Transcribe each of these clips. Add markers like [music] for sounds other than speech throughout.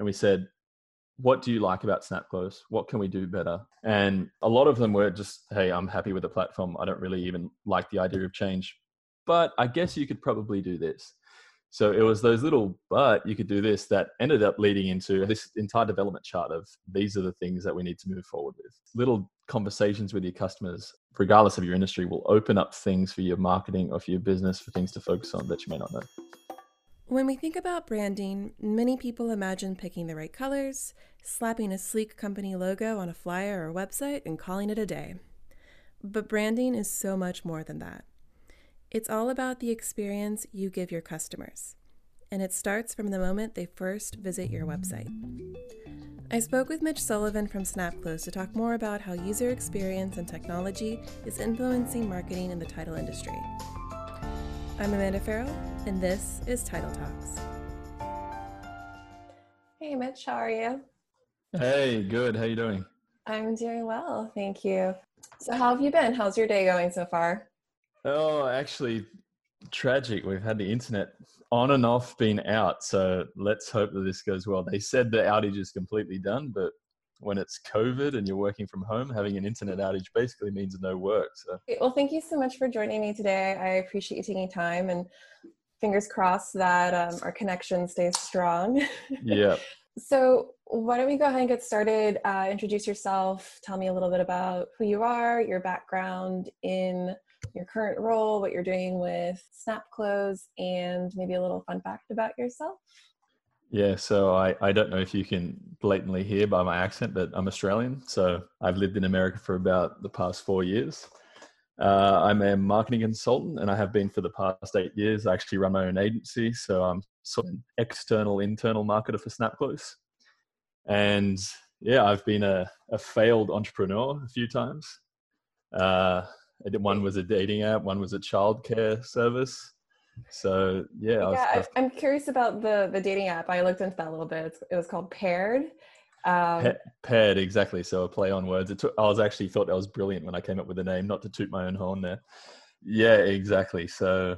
and we said, what do you like about SnapClose? What can we do better? And a lot of them were just, hey, I'm happy with the platform. I don't really even like the idea of change, but I guess you could probably do this. So it was those little, but you could do this that ended up leading into this entire development chart of these are the things that we need to move forward with. Little conversations with your customers, regardless of your industry, will open up things for your marketing or for your business for things to focus on that you may not know. When we think about branding, many people imagine picking the right colors, slapping a sleek company logo on a flyer or website, and calling it a day. But branding is so much more than that. It's all about the experience you give your customers, and it starts from the moment they first visit your website. I spoke with Mitch Sullivan from SnapClose to talk more about how user experience and technology is influencing marketing in the title industry. I'm Amanda Farrell, and this is Title Talks. Hey, Mitch, how are you? Hey, good. How you doing? I'm doing well, thank you. So, how have you been? How's your day going so far? Oh, actually, tragic. We've had the internet on and off been out, so let's hope that this goes well. They said the outage is completely done, but when it's COVID and you're working from home, having an internet outage basically means no work. So, well, thank you so much for joining me today. I appreciate you taking time and fingers crossed that um, our connection stays strong. [laughs] Yeah. so, why don't we go ahead and get started? Uh, introduce yourself. Tell me a little bit about who you are, your background in your current role, what you're doing with SnapClose, and maybe a little fun fact about yourself. Yeah, so I, I don't know if you can blatantly hear by my accent, but I'm Australian. So I've lived in America for about the past four years. Uh, I'm a marketing consultant and I have been for the past eight years. I actually run my own agency. So I'm sort of an external, internal marketer for SnapClose. And yeah, I've been a, a failed entrepreneur a few times. Uh, one was a dating app, one was a childcare service. So yeah, yeah, I am curious about the the dating app. I looked into that a little bit. It's, it was called Paired. Um, pa- paired, exactly. So a play on words. It took, I was actually thought that was brilliant when I came up with the name. Not to toot my own horn there. Yeah, exactly. So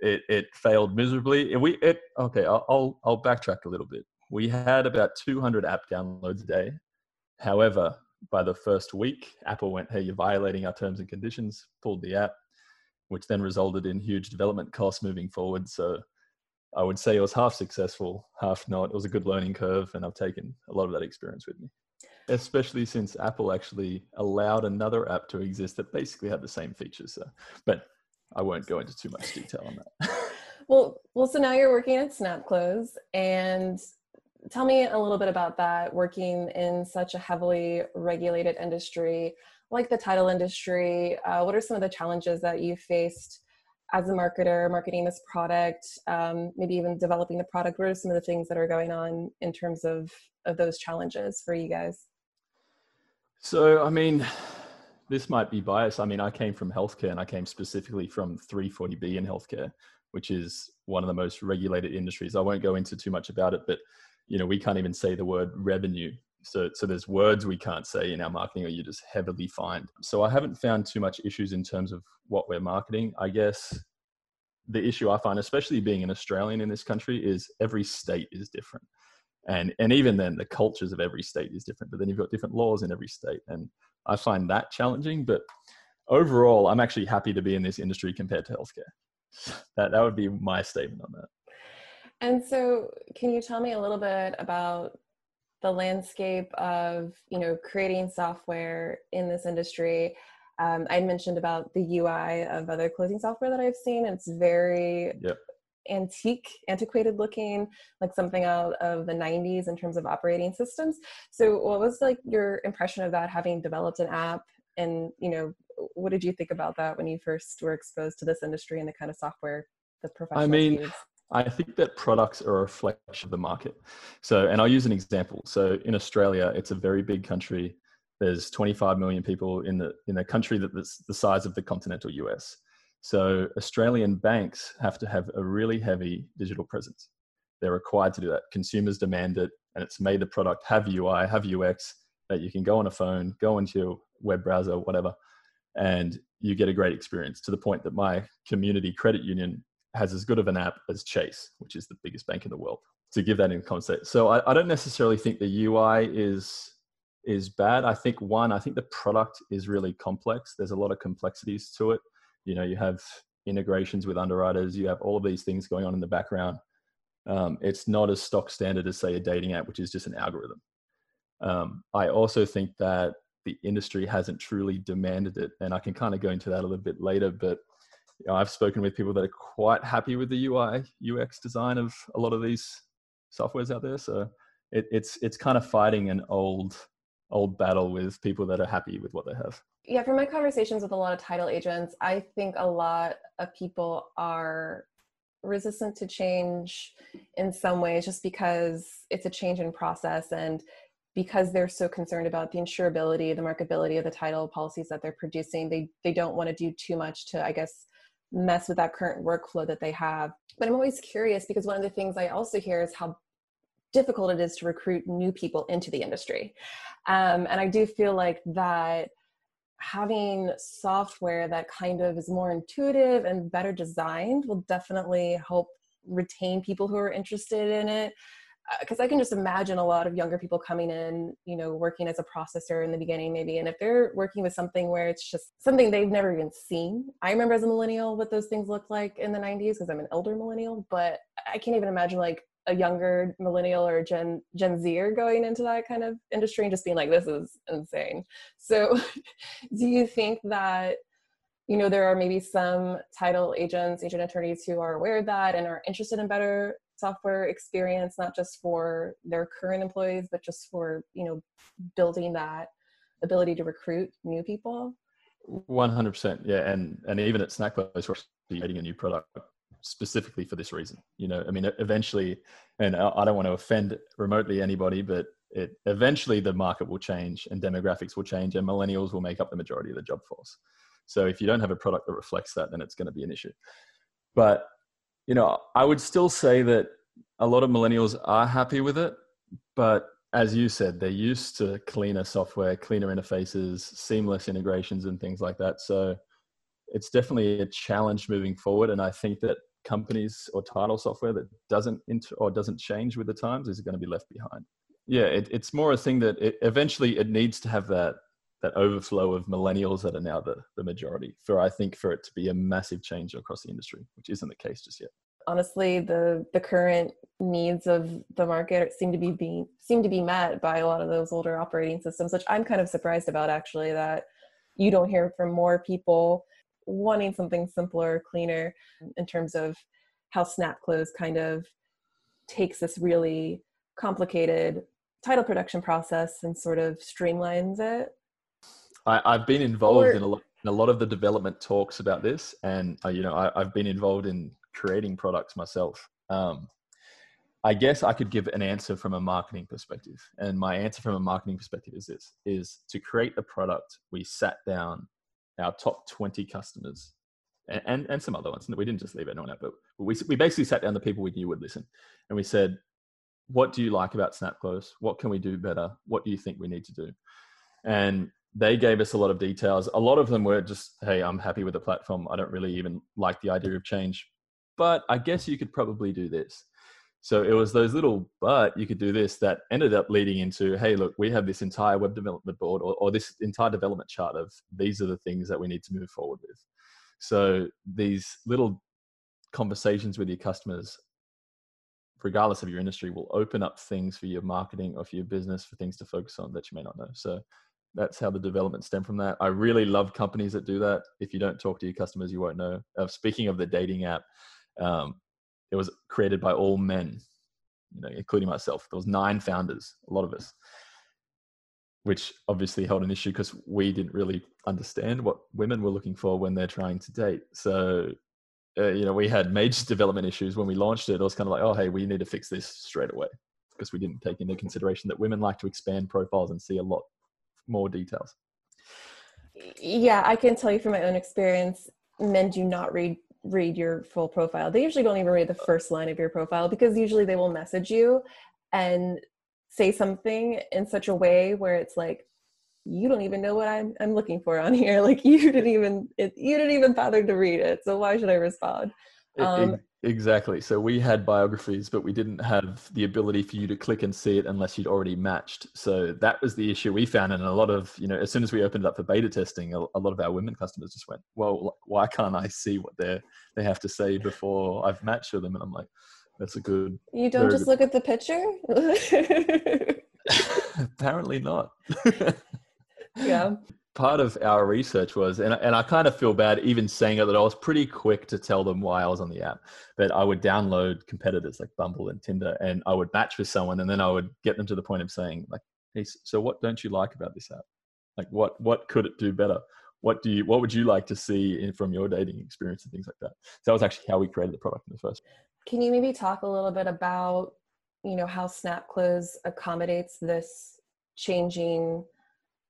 it it failed miserably. We it okay. I'll I'll, I'll backtrack a little bit. We had about 200 app downloads a day. However, by the first week, Apple went, "Hey, you're violating our terms and conditions." Pulled the app which then resulted in huge development costs moving forward. So I would say it was half successful, half not. It was a good learning curve, and I've taken a lot of that experience with me. Especially since Apple actually allowed another app to exist that basically had the same features. So, but I won't go into too much detail on that. [laughs] well, well, so now you're working at SnapClose, and tell me a little bit about that. Working in such a heavily regulated industry, like the title industry, uh, what are some of the challenges that you faced as a marketer, marketing this product, um, maybe even developing the product? What are some of the things that are going on in terms of, of those challenges for you guys? So, I mean, this might be biased. I mean, I came from healthcare and I came specifically from 340B in healthcare, which is one of the most regulated industries. I won't go into too much about it, but you know, we can't even say the word revenue so, so there's words we can't say in our marketing, or you're just heavily fined. So I haven't found too much issues in terms of what we're marketing. I guess the issue I find, especially being an Australian in this country, is every state is different, and and even then, the cultures of every state is different. But then you've got different laws in every state, and I find that challenging. But overall, I'm actually happy to be in this industry compared to healthcare. [laughs] That that would be my statement on that. And so, can you tell me a little bit about the landscape of you know creating software in this industry um, i mentioned about the ui of other closing software that i've seen it's very yep. antique antiquated looking like something out of the 90s in terms of operating systems so what was like your impression of that having developed an app and you know what did you think about that when you first were exposed to this industry and the kind of software the professionals i mean use? I think that products are a reflection of the market. So, and I'll use an example. So, in Australia, it's a very big country. There's 25 million people in the in a country that's the size of the continental US. So, Australian banks have to have a really heavy digital presence. They're required to do that. Consumers demand it, and it's made the product have UI, have UX that you can go on a phone, go into your web browser, whatever, and you get a great experience. To the point that my community credit union has as good of an app as Chase, which is the biggest bank in the world. to give that in context. So I, I don't necessarily think the UI is is bad. I think one, I think the product is really complex. There's a lot of complexities to it. You know, you have integrations with underwriters. You have all of these things going on in the background. Um, it's not as stock standard as say a dating app, which is just an algorithm. Um, I also think that the industry hasn't truly demanded it, and I can kind of go into that a little bit later. But you know, I've spoken with people that are quite happy with the UI UX design of a lot of these softwares out there. So it, it's it's kind of fighting an old old battle with people that are happy with what they have. Yeah, from my conversations with a lot of title agents, I think a lot of people are resistant to change in some ways just because it's a change in process and because they're so concerned about the insurability, the marketability of the title policies that they're producing, they they don't want to do too much to, I guess, mess with that current workflow that they have. But I'm always curious because one of the things I also hear is how difficult it is to recruit new people into the industry. Um, and I do feel like that having software that kind of is more intuitive and better designed will definitely help retain people who are interested in it because uh, I can just imagine a lot of younger people coming in, you know, working as a processor in the beginning, maybe. And if they're working with something where it's just something they've never even seen, I remember as a millennial what those things looked like in the 90s because I'm an elder millennial, but I can't even imagine like a younger millennial or Gen Gen Zer going into that kind of industry and just being like, this is insane. So, [laughs] do you think that? You know, there are maybe some title agents, agent attorneys who are aware of that and are interested in better software experience not just for their current employees but just for you know building that ability to recruit new people? 100% yeah and and even at SnapClose we're creating a new product specifically for this reason you know i mean eventually and i don't want to offend remotely anybody but it eventually the market will change and demographics will change and millennials will make up the majority of the job force. So if you don't have a product that reflects that then it's going to be an issue. But you know, I would still say that a lot of millennials are happy with it, but as you said, they're used to cleaner software, cleaner interfaces, seamless integrations, and things like that. So it's definitely a challenge moving forward. And I think that companies or title software that doesn't inter- or doesn't change with the times is going to be left behind. Yeah, it, it's more a thing that it, eventually it needs to have that that overflow of millennials that are now the, the majority for I think for it to be a massive change across the industry, which isn't the case just yet. Honestly, the the current needs of the market seem to be being seem to be met by a lot of those older operating systems, which I'm kind of surprised about actually that you don't hear from more people wanting something simpler, cleaner in terms of how SnapClose kind of takes this really complicated title production process and sort of streamlines it I, have been involved or, in, a lot, in a lot of the development talks about this, and uh, you know, I, have been involved in creating products myself. Um, I guess I could give an answer from a marketing perspective, and my answer from a marketing perspective is this: is to create a product. We sat down our top twenty customers and, and, and some other ones. We didn't just leave anyone out, but we, we basically sat down the people we knew would listen. And we said, what do you like about SnapClose? What can we do better? What do you think we need to do? And they gave us a lot of details. A lot of them were just, hey, I'm happy with the platform. I don't really even like the idea of change, but I guess you could probably do this. So it was those little, but you could do this that ended up leading into, hey, look, we have this entire web development board or, or this entire development chart of these are the things that we need to move forward with. So these little conversations with your customers, regardless of your industry, will open up things for your marketing or for your business for things to focus on that you may not know. So that's how the development stem from that. I really love companies that do that. If you don't talk to your customers, you won't know. Uh, speaking of the dating app, um, it was created by all men, you know, including myself. There was nine founders, a lot of us, which obviously held an issue because we didn't really understand what women were looking for when they're trying to date. So, uh, you know, we had major [laughs] development issues when we launched it. It was kind of like, oh, hey, we need to fix this straight away because we didn't take into consideration that women like to expand profiles and see a lot more details? Yeah, I can tell you from my own experience, men do not read read your full profile. They usually don't even read the first line of your profile because usually they will message you and say something in such a way where it's like you don't even know what I'm I'm looking for on here. [laughs] Like you didn't even it, you didn't even bother to read it. So why should I respond? Um, exactly. So we had biographies, but we didn't have the ability for you to click and see it unless you'd already matched. So that was the issue we found. And a lot of, you know, as soon as we opened it up for beta testing, a, lot of our women customers just went, well, why can't I see what they they have to say before I've matched with them? And I'm like, that's a good. You don't just look at the picture? [laughs] Apparently not. [laughs] yeah part of our research was, and, and I kind of feel bad even saying it, that I was pretty quick to tell them why I was on the app. That I would download competitors like Bumble and Tinder, and I would match with someone, and then I would get them to the point of saying, like, "Hey, so what don't you like about this app? Like, what what could it do better? What do you what would you like to see in, from your dating experience and things like that?" So that was actually how we created the product in the first. Can you maybe talk a little bit about, you know, how SnapClose accommodates this changing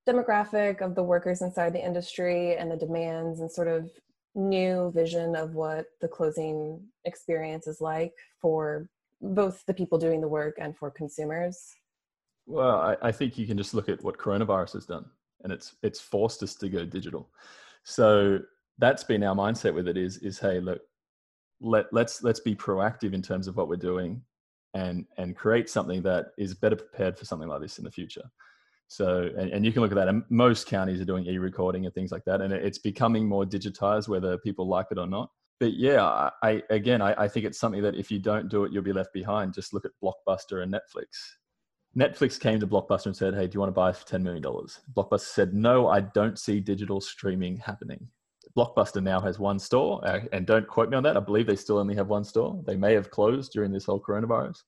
demographic of the workers inside the industry and the demands and sort of new vision of what the closing experience is like for both the people doing the work and for consumers? Well, I, I, think you can just look at what coronavirus has done, and it's it's forced us to go digital. So that's been our mindset with it is is hey look, let let's let's be proactive in terms of what we're doing, and and create something that is better prepared for something like this in the future. So, and, and, you can look at that. And most counties are doing e-recording and things like that, and it's becoming more digitized, whether people like it or not. But yeah, I again, I, I think it's something that if you don't do it, you'll be left behind. Just look at Blockbuster and Netflix. Netflix came to Blockbuster and said, "Hey, do you want to buy for ten million dollars?" Blockbuster said, "No, I don't see digital streaming happening." Blockbuster now has one store, uh, and don't quote me on that. I believe they still only have one store. They may have closed during this whole coronavirus,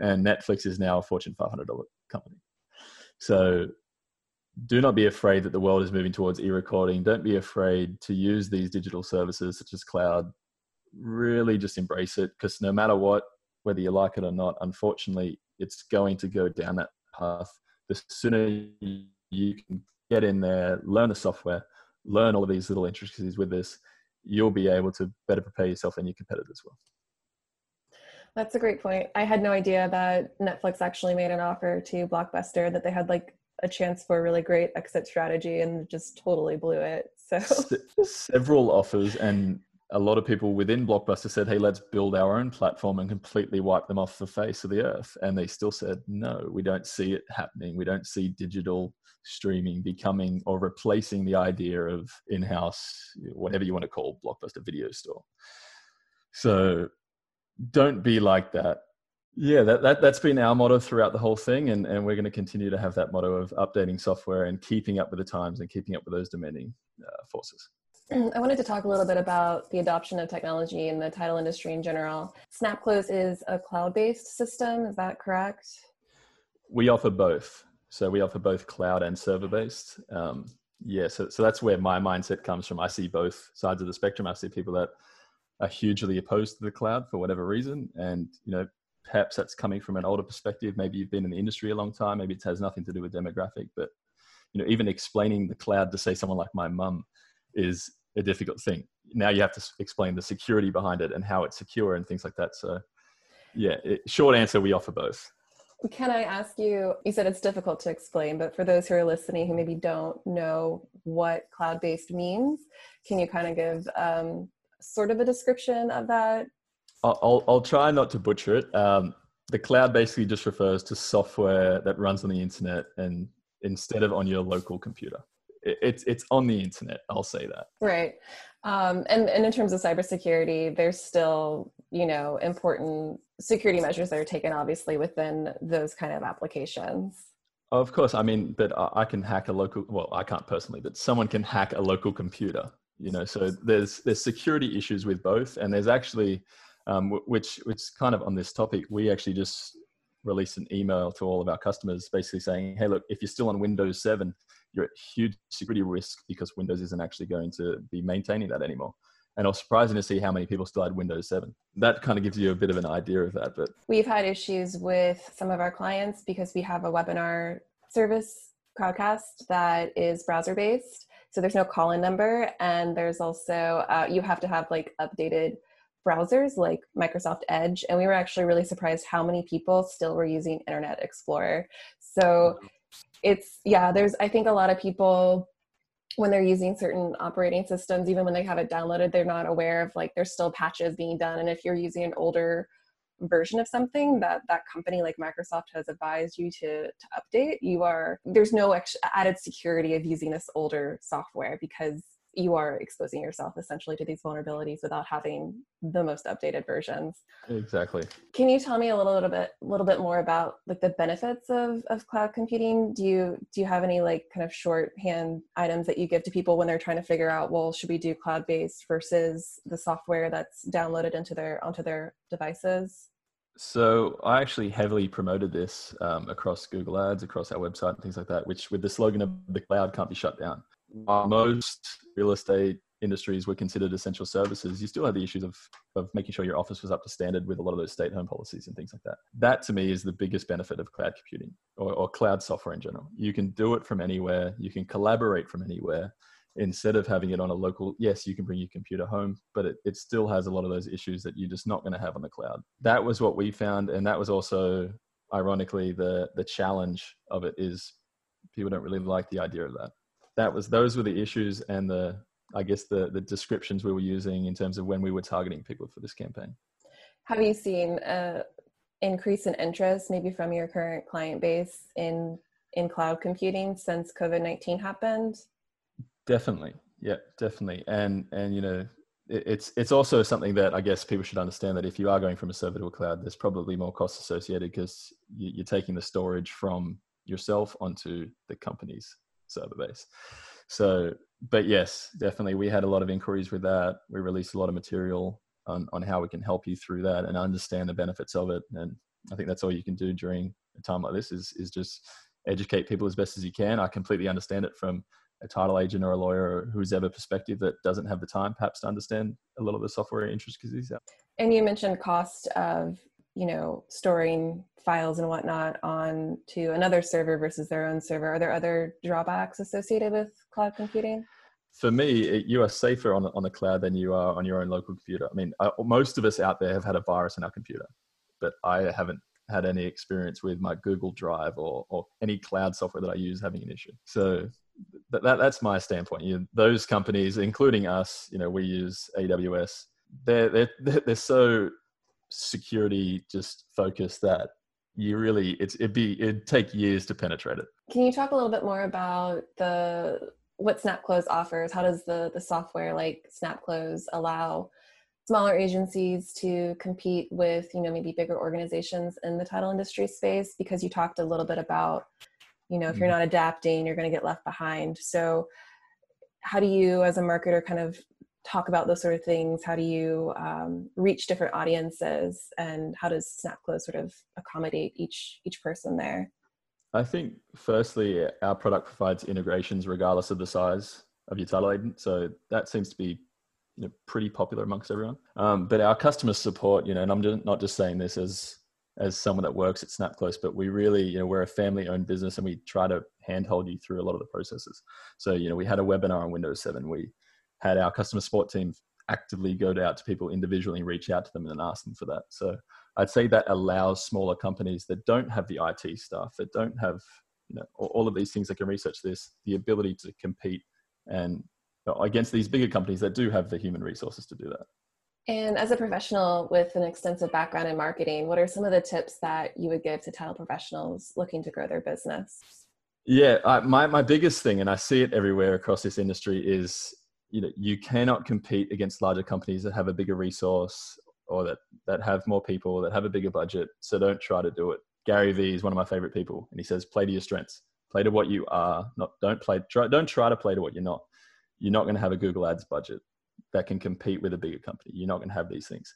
and Netflix is now a Fortune 500 company. So do not be afraid that the world is moving towards e-recording. Don't be afraid to use these digital services such as cloud. Really just embrace it because no matter what, whether you like it or not, unfortunately, it's going to go down that path. The sooner you can get in there, learn the software, learn all of these little intricacies with this, you'll be able to better prepare yourself and your competitors well. That's a great point. I had no idea that Netflix actually made an offer to Blockbuster that they had like a chance for a really great exit strategy and just totally blew it. So several offers and a lot of people within Blockbuster said, "Hey, let's build our own platform and completely wipe them off the face of the earth." And they still said, "No, we don't see it happening. We don't see digital streaming becoming or replacing the idea of in-house, whatever you want to call Blockbuster video store." So don't be like that. Yeah, that, that, that's been our motto throughout the whole thing. And, and we're going to continue to have that motto of updating software and keeping up with the times and keeping up with those demanding uh, forces. I wanted to talk a little bit about the adoption of technology in the title industry in general. SnapClose is a cloud based system, is that correct? We offer both. So we offer both cloud and server based. Um, yeah, so, so that's where my mindset comes from. I see both sides of the spectrum. I see people that are hugely opposed to the cloud for whatever reason. And, you know, perhaps that's coming from an older perspective. Maybe you've been in the industry a long time. Maybe it has nothing to do with demographic, but, you know, even explaining the cloud to say someone like my mum is a difficult thing. Now you have to explain the security behind it and how it's secure and things like that. So yeah, it, short answer, we offer both. Can I ask you? You said it's difficult to explain, but for those who are listening who maybe don't know what cloud based means, can you kind of give um, sort of a description of that? I'll, I'll try not to butcher it. Um, the cloud basically just refers to software that runs on the internet and instead of on your local computer. it's it's on the internet. I'll say that. Right, um, and and in terms of cybersecurity, there's still you know important security measures that are taken, obviously within those kind of applications. Of course, I mean, but I can hack a local. Well, I can't personally, but someone can hack a local computer you know so there's there's security issues with both and there's actually um, which which kind of on this topic we actually just released an email to all of our customers basically saying hey look if you're still on windows 7 you're at huge security risk because windows isn't actually going to be maintaining that anymore and I was surprising to see how many people still had Windows 7. That kind of gives you a bit of an idea of that. But we've had issues with some of our clients because we have a webinar service Crowdcast that is browser based so there's no call in number. And there's also, uh, you have to have like updated browsers like Microsoft Edge. And we were actually really surprised how many people still were using Internet Explorer. So it's, yeah, there's, I think a lot of people when they're using certain operating systems, even when they have it downloaded, they're not aware of like there's still patches being done. And if you're using an older version of something that that company like Microsoft has advised you to to update, you are there's no ex- added security of using this older software because you are exposing yourself essentially to these vulnerabilities without having the most updated versions. Exactly. Can you tell me a little, little bit a little bit more about like the benefits of, of cloud computing? Do you do you have any like kind of shorthand items that you give to people when they're trying to figure out well should we do cloud based versus the software that's downloaded into their onto their devices? So I actually heavily promoted this um, across Google Ads, across our website, and things like that. Which, with the slogan of "the cloud can't be shut down," most real estate industries were considered essential services, you still had the issues of, of making sure your office was up to standard with a lot of those state home policies and things like that. That to me is the biggest benefit of cloud computing or, or cloud software in general. You can do it from anywhere, you can collaborate from anywhere instead of having it on a local yes you can bring your computer home but it, it still has a lot of those issues that you're just not going to have on the cloud that was what we found and that was also ironically the the challenge of it is people don't really like the idea of that that was those were the issues and the I guess the the descriptions we were using in terms of when we were targeting people for this campaign. Have you seen a increase in interest maybe from your current client base in in cloud computing since COVID nineteen happened? Definitely, yeah, definitely, and and you know it's it's also something that I guess people should understand that if you are going from a server to a cloud, there's probably more costs associated because you're taking the storage from yourself onto the company's server base. So, but yes, definitely, we had a lot of inquiries with that. We released a lot of material on, on how we can help you through that and understand the benefits of it. And I think that's all you can do during a time like this is is just educate people as best as you can. I completely understand it from a title agent or a lawyer or whose ever perspective that doesn't have the time perhaps to understand a lot of the software intricacies. And you mentioned cost of you know storing files and whatnot on to another server versus their own server. Are there other drawbacks associated with cloud computing? For me it, you are safer on, on the cloud than you are on your own local computer. I mean I, most of us out there have had a virus in our computer but i haven't had any experience with my google drive or, or any cloud software that i use having an issue. So that, that that's my standpoint. You, those companies including us you know we use aws they're, they're, they're so security just focus that you really it's it'd be it'd take years to penetrate it. Can you talk a little bit more about the what snapclose offers? How does the the software like snapclose allow smaller agencies to compete with you know maybe bigger organizations in the title industry space? Because you talked a little bit about you know if you're mm-hmm. not adapting you're going to get left behind. So how do you as a marketer kind of talk about those sort of things? How do you um, reach different audiences, and how does SnapClose sort of accommodate each each person there? I think firstly, our product provides integrations regardless of the size of your title agent, so that seems to be you know, pretty popular amongst everyone. Um, but our customer support, you know, and I'm not just saying this as as someone that works at SnapClose, but we really, you know, we're a family-owned business, and we try to handhold you through a lot of the processes. So, you know, we had a webinar on Windows 7. We had our customer support team actively go out to people individually and reach out to them and ask them for that. So I'd say that allows smaller companies that don't have the IT staff, that don't have you know all of these things that can research this, the ability to compete and against these bigger companies that do have the human resources to do that. And as a professional with an extensive background in marketing, what are some of the tips that you would give to title professionals looking to grow their business? Yeah, I, my my biggest thing, and I see it everywhere across this industry, is you know you cannot compete against larger companies that have a bigger resource or that that have more people that have a bigger budget so don't try to do it. Gary vee is one of my favorite people and he says play to your strengths. Play to what you are not don't play try, don't try to play to what you're not. You're not going to have a google ads budget that can compete with a bigger company. You're not going to have these things.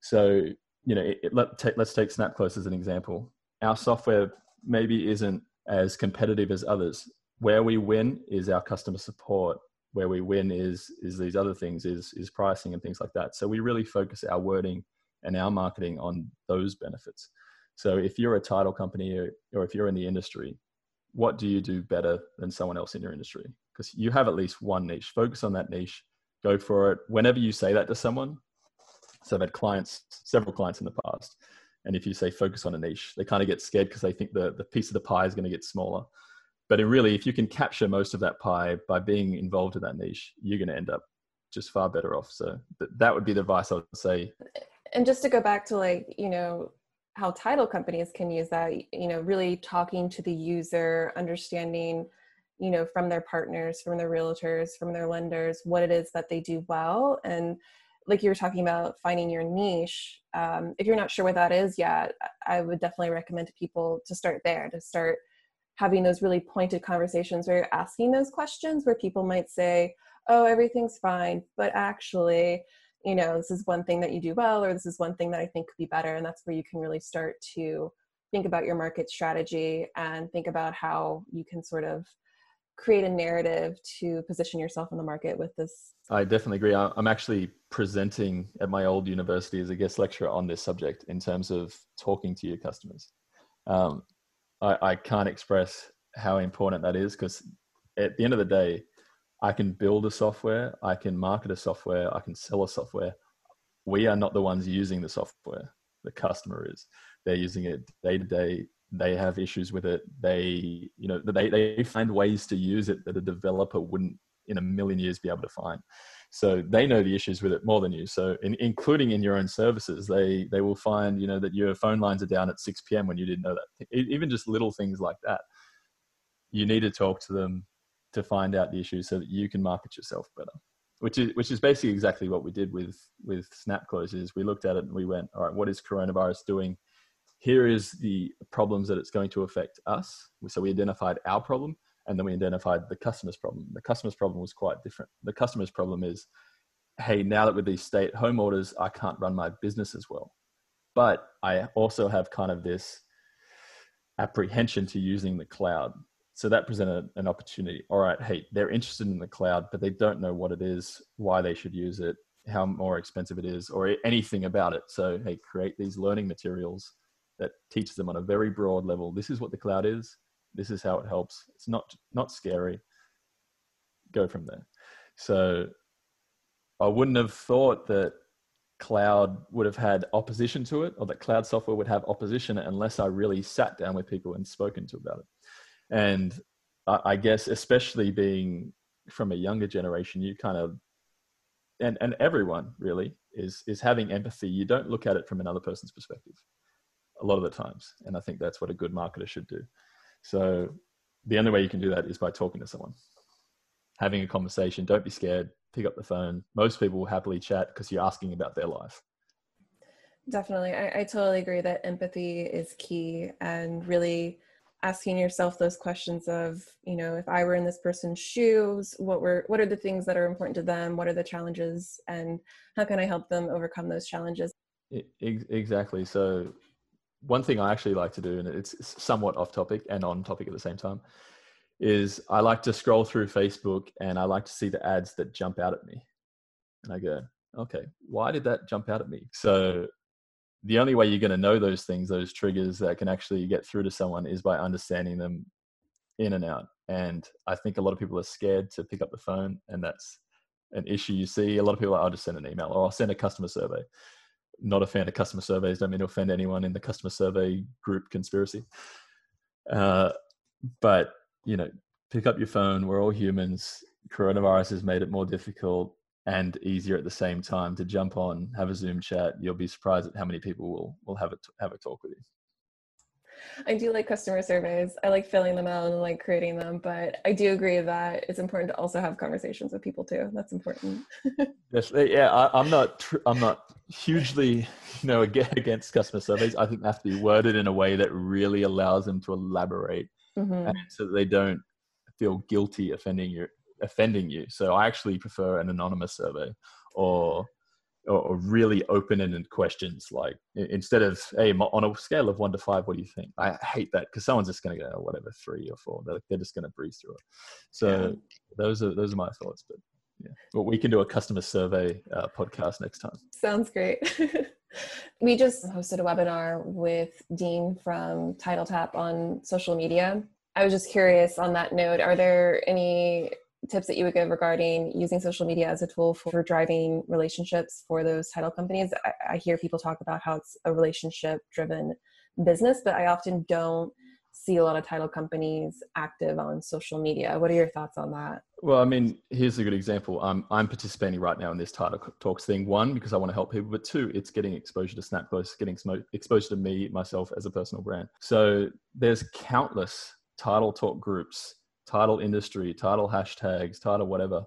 So you know it, it, let, take, let's take snapclose as an example. Our software maybe isn't as competitive as others. Where we win is our customer support where we win is is these other things is is pricing and things like that. So we really focus our wording and our marketing on those benefits. So if you're a title company or, or if you're in the industry what do you do better than someone else in your industry? Because you have at least one niche. Focus on that niche. Go for it. Whenever you say that to someone so i've had clients several clients in the past and if you say focus on a niche they kind of get scared because they think the, the piece of the pie is going to get smaller but really, if you can capture most of that pie by being involved in that niche, you're going to end up just far better off. So th- that would be the advice I would say. And just to go back to like, you know, how title companies can use that, you know, really talking to the user, understanding, you know, from their partners, from their realtors, from their lenders, what it is that they do well. And like you were talking about finding your niche, um, if you're not sure what that is yet, I would definitely recommend to people to start there, to start having those really pointed conversations where you're asking those questions where people might say, oh, everything's fine, but actually, you know, this is one thing that you do well, or this is one thing that I think could be better. And that's where you can really start to think about your market strategy and think about how you can sort of create a narrative to position yourself in the market with this. I definitely agree. I'm actually presenting at my old university as a guest lecturer on this subject in terms of talking to your customers. Um, I, I can't express how important that is because at the end of the day, I can build a software, I can market a software, I can sell a software. We are not the ones using the software. The customer is. They're using it day to day. They have issues with it. They, you know, they, they find ways to use it that a developer wouldn't in a million years be able to find. So they know the issues with it more than you. So in, including in your own services, they they will find you know that your phone lines are down at 6 p.m. when you didn't know that. Even just little things like that. You need to talk to them to find out the issues so that you can market yourself better. Which is which is basically exactly what we did with with Snap Closes. We looked at it and we went, all right, what is coronavirus doing? Here is the problems that it's going to affect us. So we identified our problem and then we identified the customer's problem. The customer's problem was quite different. The customer's problem is, hey, now that with these stay at home orders, I can't run my business as well. But I also have kind of this apprehension to using the cloud. So that presented an opportunity. All right, hey, they're interested in the cloud, but they don't know what it is, why they should use it, how more expensive it is, or anything about it. So, hey, create these learning materials that teach them on a very broad level. This is what the cloud is this is how it helps. It's not not scary. Go from there. So i wouldn't have thought that cloud would have had opposition to it or that cloud software would have opposition unless i really sat down with people and spoken to about it. And i guess especially being from a younger generation you kind of and and everyone really is is having empathy. You don't look at it from another person's perspective a lot of the times and i think that's what a good marketer should do so the only way you can do that is by talking to someone, having a conversation. Don't be scared. Pick up the phone. Most people will happily chat because you're asking about their life. Definitely. I, I totally agree that empathy is key and really asking yourself those questions of you know if i were in this person's shoes what were what are the things that are important to them what are the challenges and how can i help them overcome those challenges exactly so one thing I actually like to do, and it's somewhat off topic and on topic at the same time, is I like to scroll through Facebook and I like to see the ads that jump out at me. And I go, okay, why did that jump out at me? So the only way you're going to know those things, those triggers that can actually get through to someone is by understanding them in and out. And I think a lot of people are scared to pick up the phone, and that's an issue you see. A lot of people, are, I'll just send an email or I'll send a customer survey not a fan of customer surveys. Don't mean to offend anyone in the customer survey group conspiracy. Uh, but you know, pick up your phone. We're all humans. Coronavirus has made it more difficult and easier at the same time to jump on, have a Zoom chat. You'll be surprised at how many people will will have a have a talk with you. I do like customer surveys. I like filling them out and like creating them, but I do agree that it's important to also have conversations with people too. That's important. [laughs] yes, yeah. I, am not. Tr- I'm not hugely, you know, against customer surveys. I think they have to be worded in a way that really allows them to elaborate, mm-hmm. so that they don't feel guilty offending you. Offending you. So I actually prefer an anonymous survey, or or, really open-ended questions like instead of hey on a scale of one to five what do you think? I hate that because someone's just going to go oh, whatever three or four they're, they're just going to breeze through it. So yeah. those are those are my thoughts but yeah. Well we can do a customer survey uh, podcast next time. Sounds great. [laughs] We just hosted a webinar with dean from title tap on social media. I was just curious on that note are there any tips that you would give regarding using social media as a tool for driving relationships for those title companies? I, I hear people talk about how it's a relationship driven business, but I often don't see a lot of title companies active on social media. What are your thoughts on that? Well, I mean, here's a good example. I'm I'm participating right now in this title talks thing. One, because I want to help people, but two, it's getting exposure to SnapClose, getting exposure to me myself as a personal brand. So there's countless title talk groups, title industry, title hashtags, title whatever.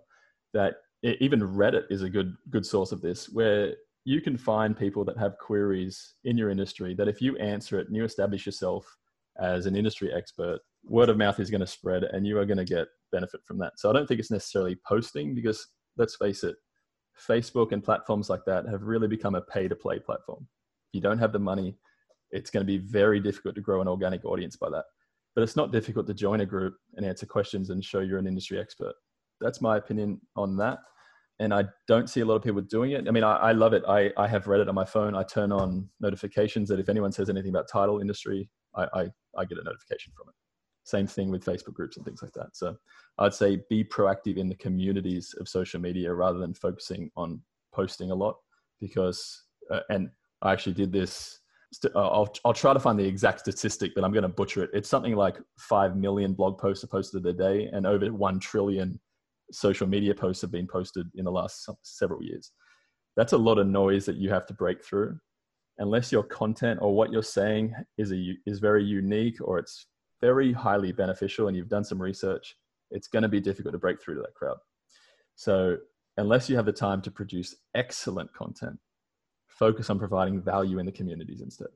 That even Reddit is a good good source of this, where you can find people that have queries in your industry that if you answer it and you establish yourself as an industry expert, word of mouth is going to spread and you are going to get benefit from that. So I don't think it's necessarily posting because let's face it, Facebook and platforms like that have really become a pay to play platform. If you don't have the money, it's going to be very difficult to grow an organic audience by that. But it's not difficult to join a group and answer questions and show you're an industry expert. That's my opinion on that and I don't see a lot of people doing it. I mean, I, I, love it. I, I have Reddit on my phone. I turn on notifications that if anyone says anything about title industry, I, I, I get a notification from it. Same thing with Facebook groups and things like that. So I'd say be proactive in the communities of social media rather than focusing on posting a lot because, uh, and I actually did this. Uh, I'll, I'll try to find the exact statistic, but I'm going to butcher it. It's something like 5 million blog posts are posted a day and over 1 trillion social media posts have been posted in the last several years. That's a lot of noise that you have to break through. Unless your content or what you're saying is a is very unique or it's very highly beneficial and you've done some research, it's going to be difficult to break through to that crowd. So unless you have the time to produce excellent content, focus on providing value in the communities instead.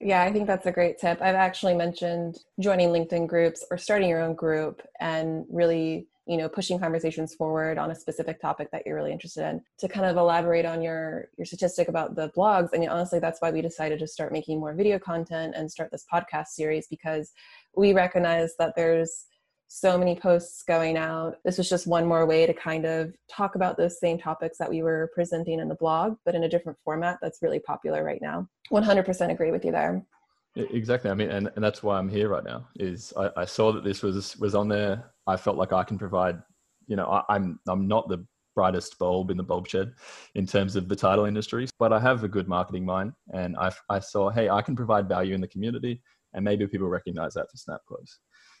Yeah, I think that's a great tip. I've actually mentioned joining LinkedIn groups or starting your own group and really you know pushing conversations forward on a specific topic that you're really interested in to kind of elaborate on your your statistic about the blogs and honestly that's why we decided to start making more video content and start this podcast series because we recognize that there's so many posts going out this was just one more way to kind of talk about those same topics that we were presenting in the blog but in a different format that's really popular right now 100% agree with you there Exactly. I mean, and, and that's why I'm here right now. Is I, I saw that this was was on there. I felt like I can provide. You know, I, I'm I'm not the brightest bulb in the bulb shed in terms of the title industry, but I have a good marketing mind, and I I saw, hey, I can provide value in the community, and maybe people recognize that for SnapClose.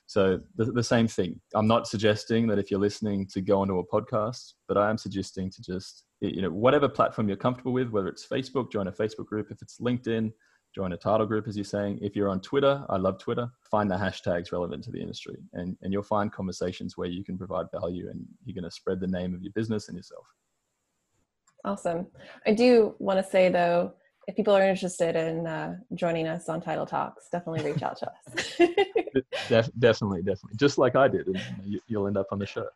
So the, the same thing. I'm not suggesting that if you're listening to go onto a podcast, but I am suggesting to just you know whatever platform you're comfortable with, whether it's Facebook, join a Facebook group. If it's LinkedIn, join a title group, as you're saying. If you're on Twitter, I love Twitter, find the hashtags relevant to the industry and, and you'll find conversations where you can provide value and you're going to spread the name of your business and yourself. Awesome. I do want to say though, if people are interested in uh, joining us on Title Talks, definitely reach out to us. [laughs] Def- definitely, definitely. Just like I did, and you, you'll end up on the show.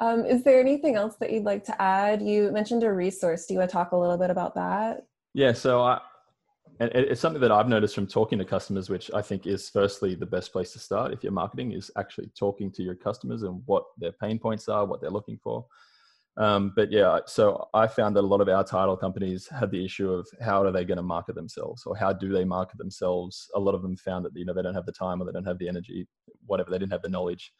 Um, is there anything else that you'd like to add? You mentioned a resource. Do you want to talk a little bit about that? Yeah, so I, and it's something that I've noticed from talking to customers, which I think is firstly the best place to start if you're marketing is actually talking to your customers and what their pain points are, what they're looking for. Um, but yeah, so I found that a lot of our title companies had the issue of how are they going to market themselves or how do they market themselves? A lot of them found that you know they don't have the time or they don't have the energy, whatever they didn't have the knowledge.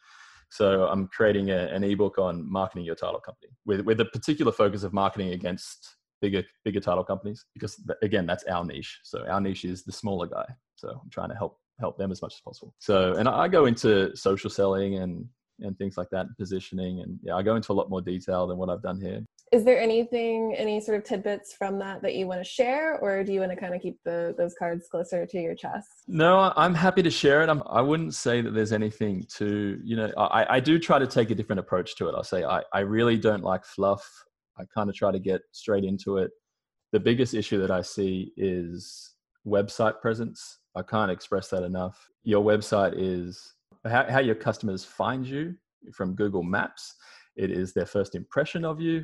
So I'm creating a, an ebook on marketing your title company with with a particular focus of marketing against bigger bigger title companies because again that's our niche so our niche is the smaller guy so i'm trying to help help them as much as possible so and i go into social selling and and things like that positioning and yeah i go into a lot more detail than what i've done here is there anything any sort of tidbits from that that you want to share or do you want to kind of keep the those cards closer to your chest no i'm happy to share it I'm, i wouldn't say that there's anything to you know I, I do try to take a different approach to it i'll say i, I really don't like fluff I kind of try to get straight into it. The biggest issue that I see is website presence. I can't express that enough. Your website is how, how your customers find you from Google Maps. It is their first impression of you.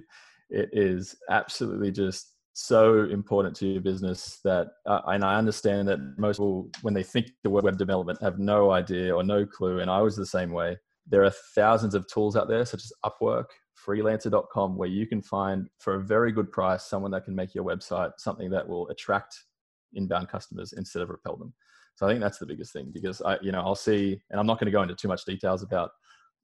It is absolutely just so important to your business that, uh, and I understand that most people, when they think the word web development, have no idea or no clue. And I was the same way. There are thousands of tools out there, such as Upwork, freelancer.com where you can find for a very good price someone that can make your website something that will attract inbound customers instead of repel them. So I think that's the biggest thing because I, you know, I'll see, and I'm not going to go into too much details about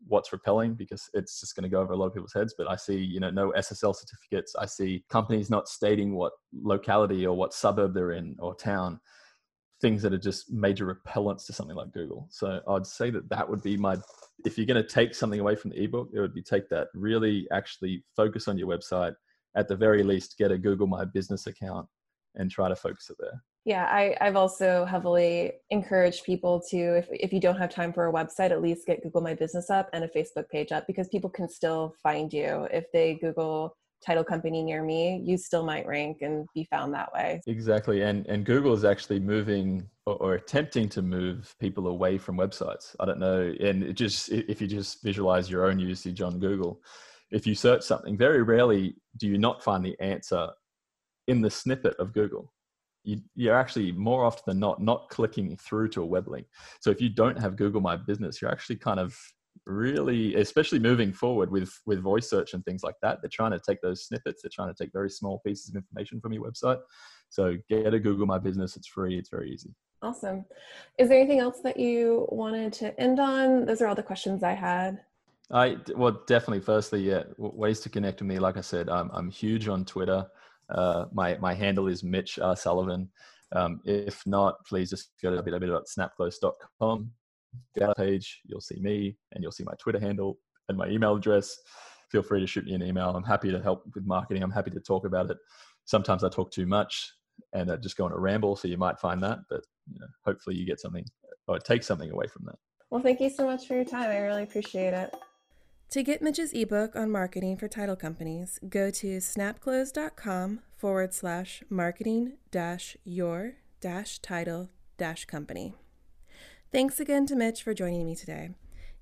what's repelling because it's just going to go over a lot of people's heads. But I see, you know, no SSL certificates. I see companies not stating what locality or what suburb they're in or town. things that are just major repellents to something like Google. So I'd say that that would be my if you're going to take something away from the ebook, it would be take that really actually focus on your website. At the very least, get a Google My Business account and try to focus it there. Yeah, I, I've also heavily encouraged people to, if, if you don't have time for a website, at least get Google My Business up and a Facebook page up because people can still find you. If they Google title company near me, you still might rank and be found that way. Exactly. And and Google is actually moving or, or, attempting to move people away from websites. I don't know. And just if you just visualize your own usage on Google, if you search something, very rarely do you not find the answer in the snippet of Google. You, you're actually more often than not not clicking through to a web link. So if you don't have Google My Business, you're actually kind of really especially moving forward with with voice search and things like that they're trying to take those snippets they're trying to take very small pieces of information from your website. So get a google my business it's free it's very easy. Awesome. Is there anything else that you wanted to end on? Those are all the questions i had. I well definitely firstly yeah ways to connect with me. Like i said i'm, I'm huge on twitter uh, my my handle is mitch R. sullivan um, if not please just go to www.snapclose.com Data page, you'll see me and you'll see my Twitter handle and my email address. Feel free to shoot me an email. I'm happy to help with marketing. I'm happy to talk about it. Sometimes I talk too much and I just go on a ramble, so you might find that, but you know, hopefully you get something or take something away from that. Well, thank you so much for your time. I really appreciate it. To get Mitch's ebook on marketing for title companies, go to snapclose.com forward slash marketing dash your dash title dash company. Thanks again to Mitch for joining me today.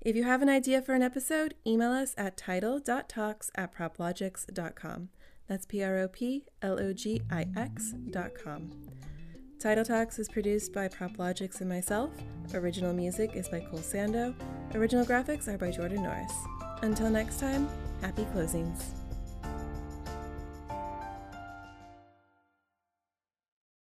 If you have an idea for an episode, email us at title.talks at proplogix.com. That's P R O P L O G I X.com. Title Talks is produced by PropLogix and myself. Original music is by Cole Sando. Original graphics are by Jordan Norris. Until next time, happy closings.